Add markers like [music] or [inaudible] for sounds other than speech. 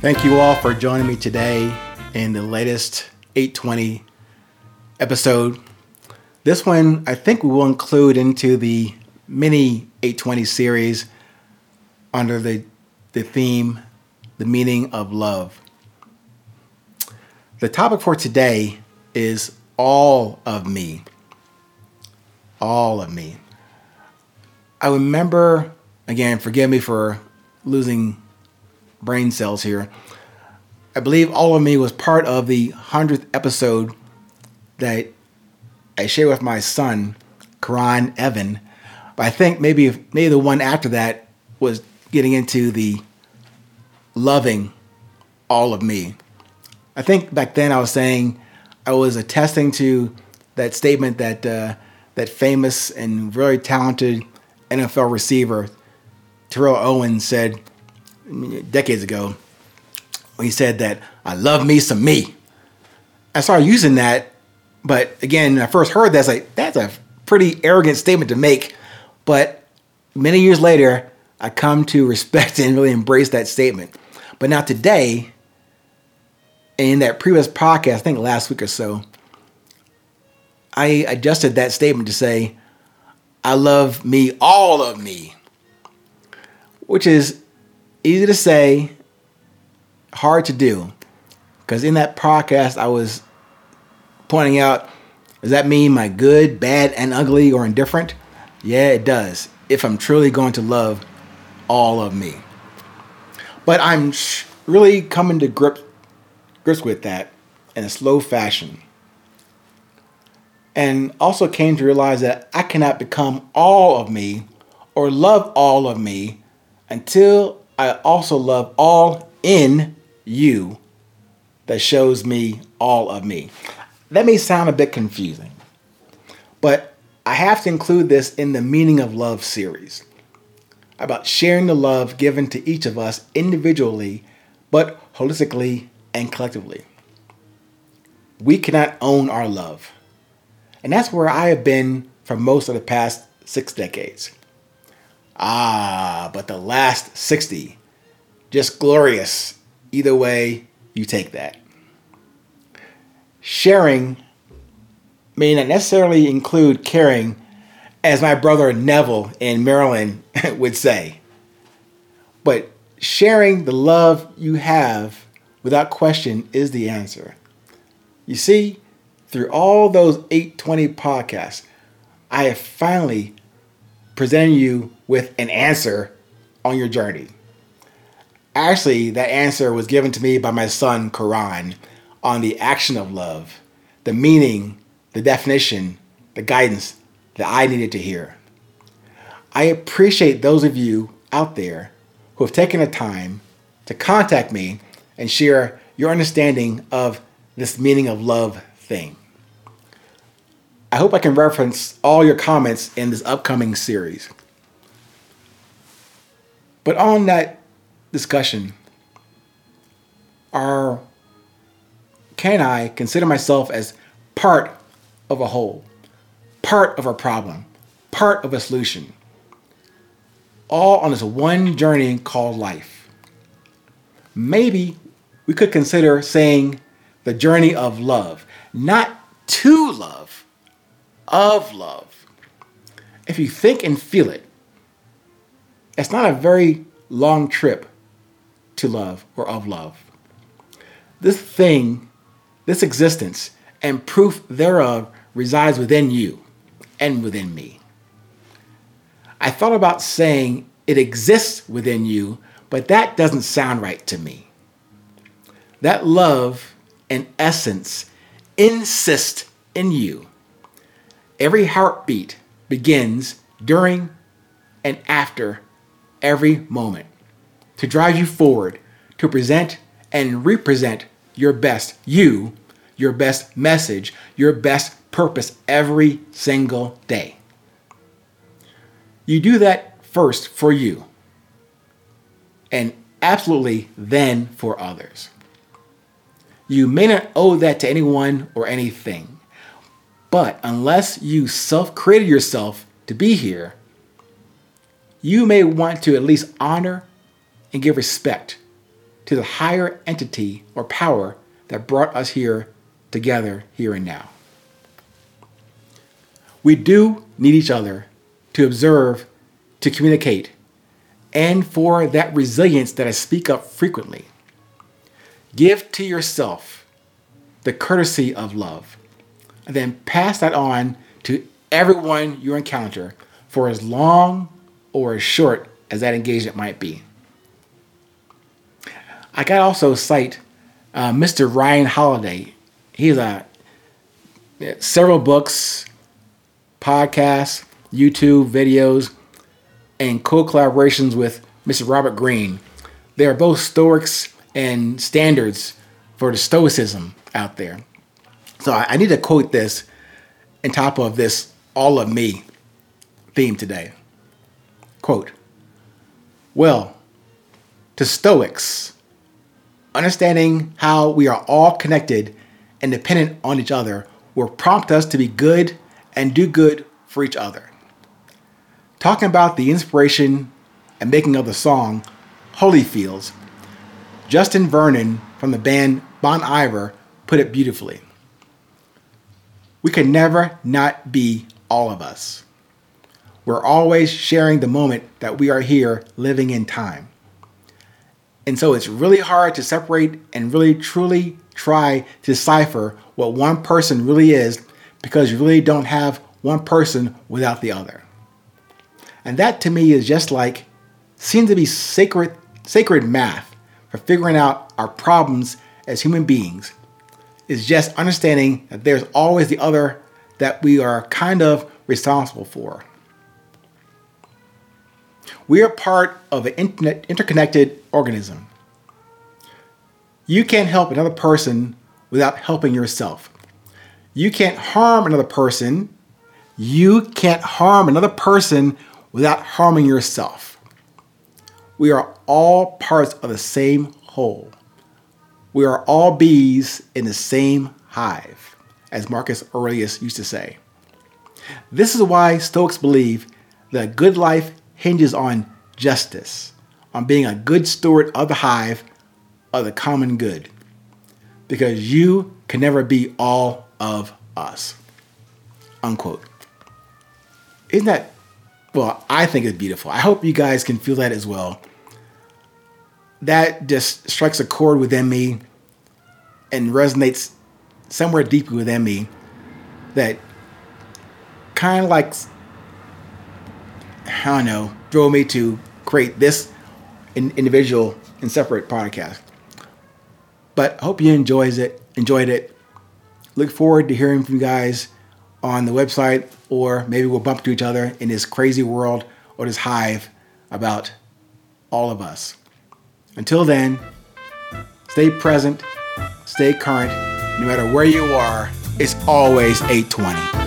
Thank you all for joining me today in the latest 820 episode. This one, I think we will include into the mini 820 series under the, the theme, The Meaning of Love. The topic for today is all of me. All of me. I remember, again, forgive me for losing brain cells here. I believe All of Me was part of the 100th episode that I shared with my son, Karan Evan. But I think maybe maybe the one after that was getting into the loving all of me. I think back then I was saying I was attesting to that statement that uh, that famous and very talented NFL receiver Terrell Owens said decades ago when he said that I love me some me. I started using that, but again, I first heard that, I was like, that's a pretty arrogant statement to make. But many years later, I come to respect [laughs] and really embrace that statement. But now today, in that previous podcast, I think last week or so, I adjusted that statement to say, I love me, all of me, which is easy to say, hard to do. Because in that podcast, I was pointing out does that mean my good, bad, and ugly or indifferent? Yeah, it does. If I'm truly going to love all of me. But I'm really coming to grips, grips with that in a slow fashion. And also came to realize that I cannot become all of me or love all of me until I also love all in you that shows me all of me. That may sound a bit confusing, but I have to include this in the Meaning of Love series about sharing the love given to each of us individually, but holistically and collectively. We cannot own our love. And that's where I have been for most of the past six decades. Ah, but the last 60, just glorious. Either way, you take that. Sharing may not necessarily include caring, as my brother Neville in Maryland [laughs] would say, but sharing the love you have without question is the answer. You see, through all those 820 podcasts, I have finally presented you with an answer on your journey. Actually, that answer was given to me by my son, Karan, on the action of love, the meaning, the definition, the guidance that I needed to hear. I appreciate those of you out there who have taken the time to contact me and share your understanding of this meaning of love thing. I hope I can reference all your comments in this upcoming series. But on that discussion, are can I consider myself as part of a whole, part of a problem, part of a solution, all on this one journey called life? Maybe we could consider saying the journey of love, not to love, of love. If you think and feel it, it's not a very long trip to love or of love. This thing, this existence, and proof thereof resides within you and within me. I thought about saying it exists within you, but that doesn't sound right to me. That love and essence insist in you. Every heartbeat begins during and after every moment to drive you forward to present and represent your best you, your best message, your best purpose every single day. You do that first for you, and absolutely then for others. You may not owe that to anyone or anything, but unless you self created yourself to be here, you may want to at least honor and give respect to the higher entity or power that brought us here together here and now. We do need each other to observe, to communicate, and for that resilience that I speak up frequently. Give to yourself the courtesy of love, and then pass that on to everyone you encounter for as long or as short as that engagement might be. I got also cite uh, Mr. Ryan Holiday. He's a several books, podcasts, YouTube videos, and co-collaborations with Mr. Robert Greene. They are both Stoics and standards for the Stoicism out there. So I, I need to quote this on top of this all of me theme today. Quote, well, to Stoics, understanding how we are all connected and dependent on each other will prompt us to be good and do good for each other. Talking about the inspiration and making of the song Holyfields, Justin Vernon from the band Bon Iver put it beautifully. We can never not be all of us. We're always sharing the moment that we are here living in time. And so it's really hard to separate and really truly try to decipher what one person really is because you really don't have one person without the other. And that to me is just like seems to be sacred sacred math for figuring out our problems as human beings is just understanding that there's always the other that we are kind of responsible for. We are part of an interconnected organism. You can't help another person without helping yourself. You can't harm another person. You can't harm another person without harming yourself. We are all parts of the same whole. We are all bees in the same hive, as Marcus Aurelius used to say. This is why Stoics believe that a good life hinges on justice, on being a good steward of the hive of the common good. Because you can never be all of us. Unquote. Isn't that, well, I think it's beautiful. I hope you guys can feel that as well. That just strikes a chord within me and resonates somewhere deeply within me that kind of like I don't know, drove me to create this in, individual and separate podcast. But I hope you enjoys it, enjoyed it. Look forward to hearing from you guys on the website, or maybe we'll bump to each other in this crazy world or this hive about all of us. Until then, stay present, stay current. No matter where you are, it's always 820.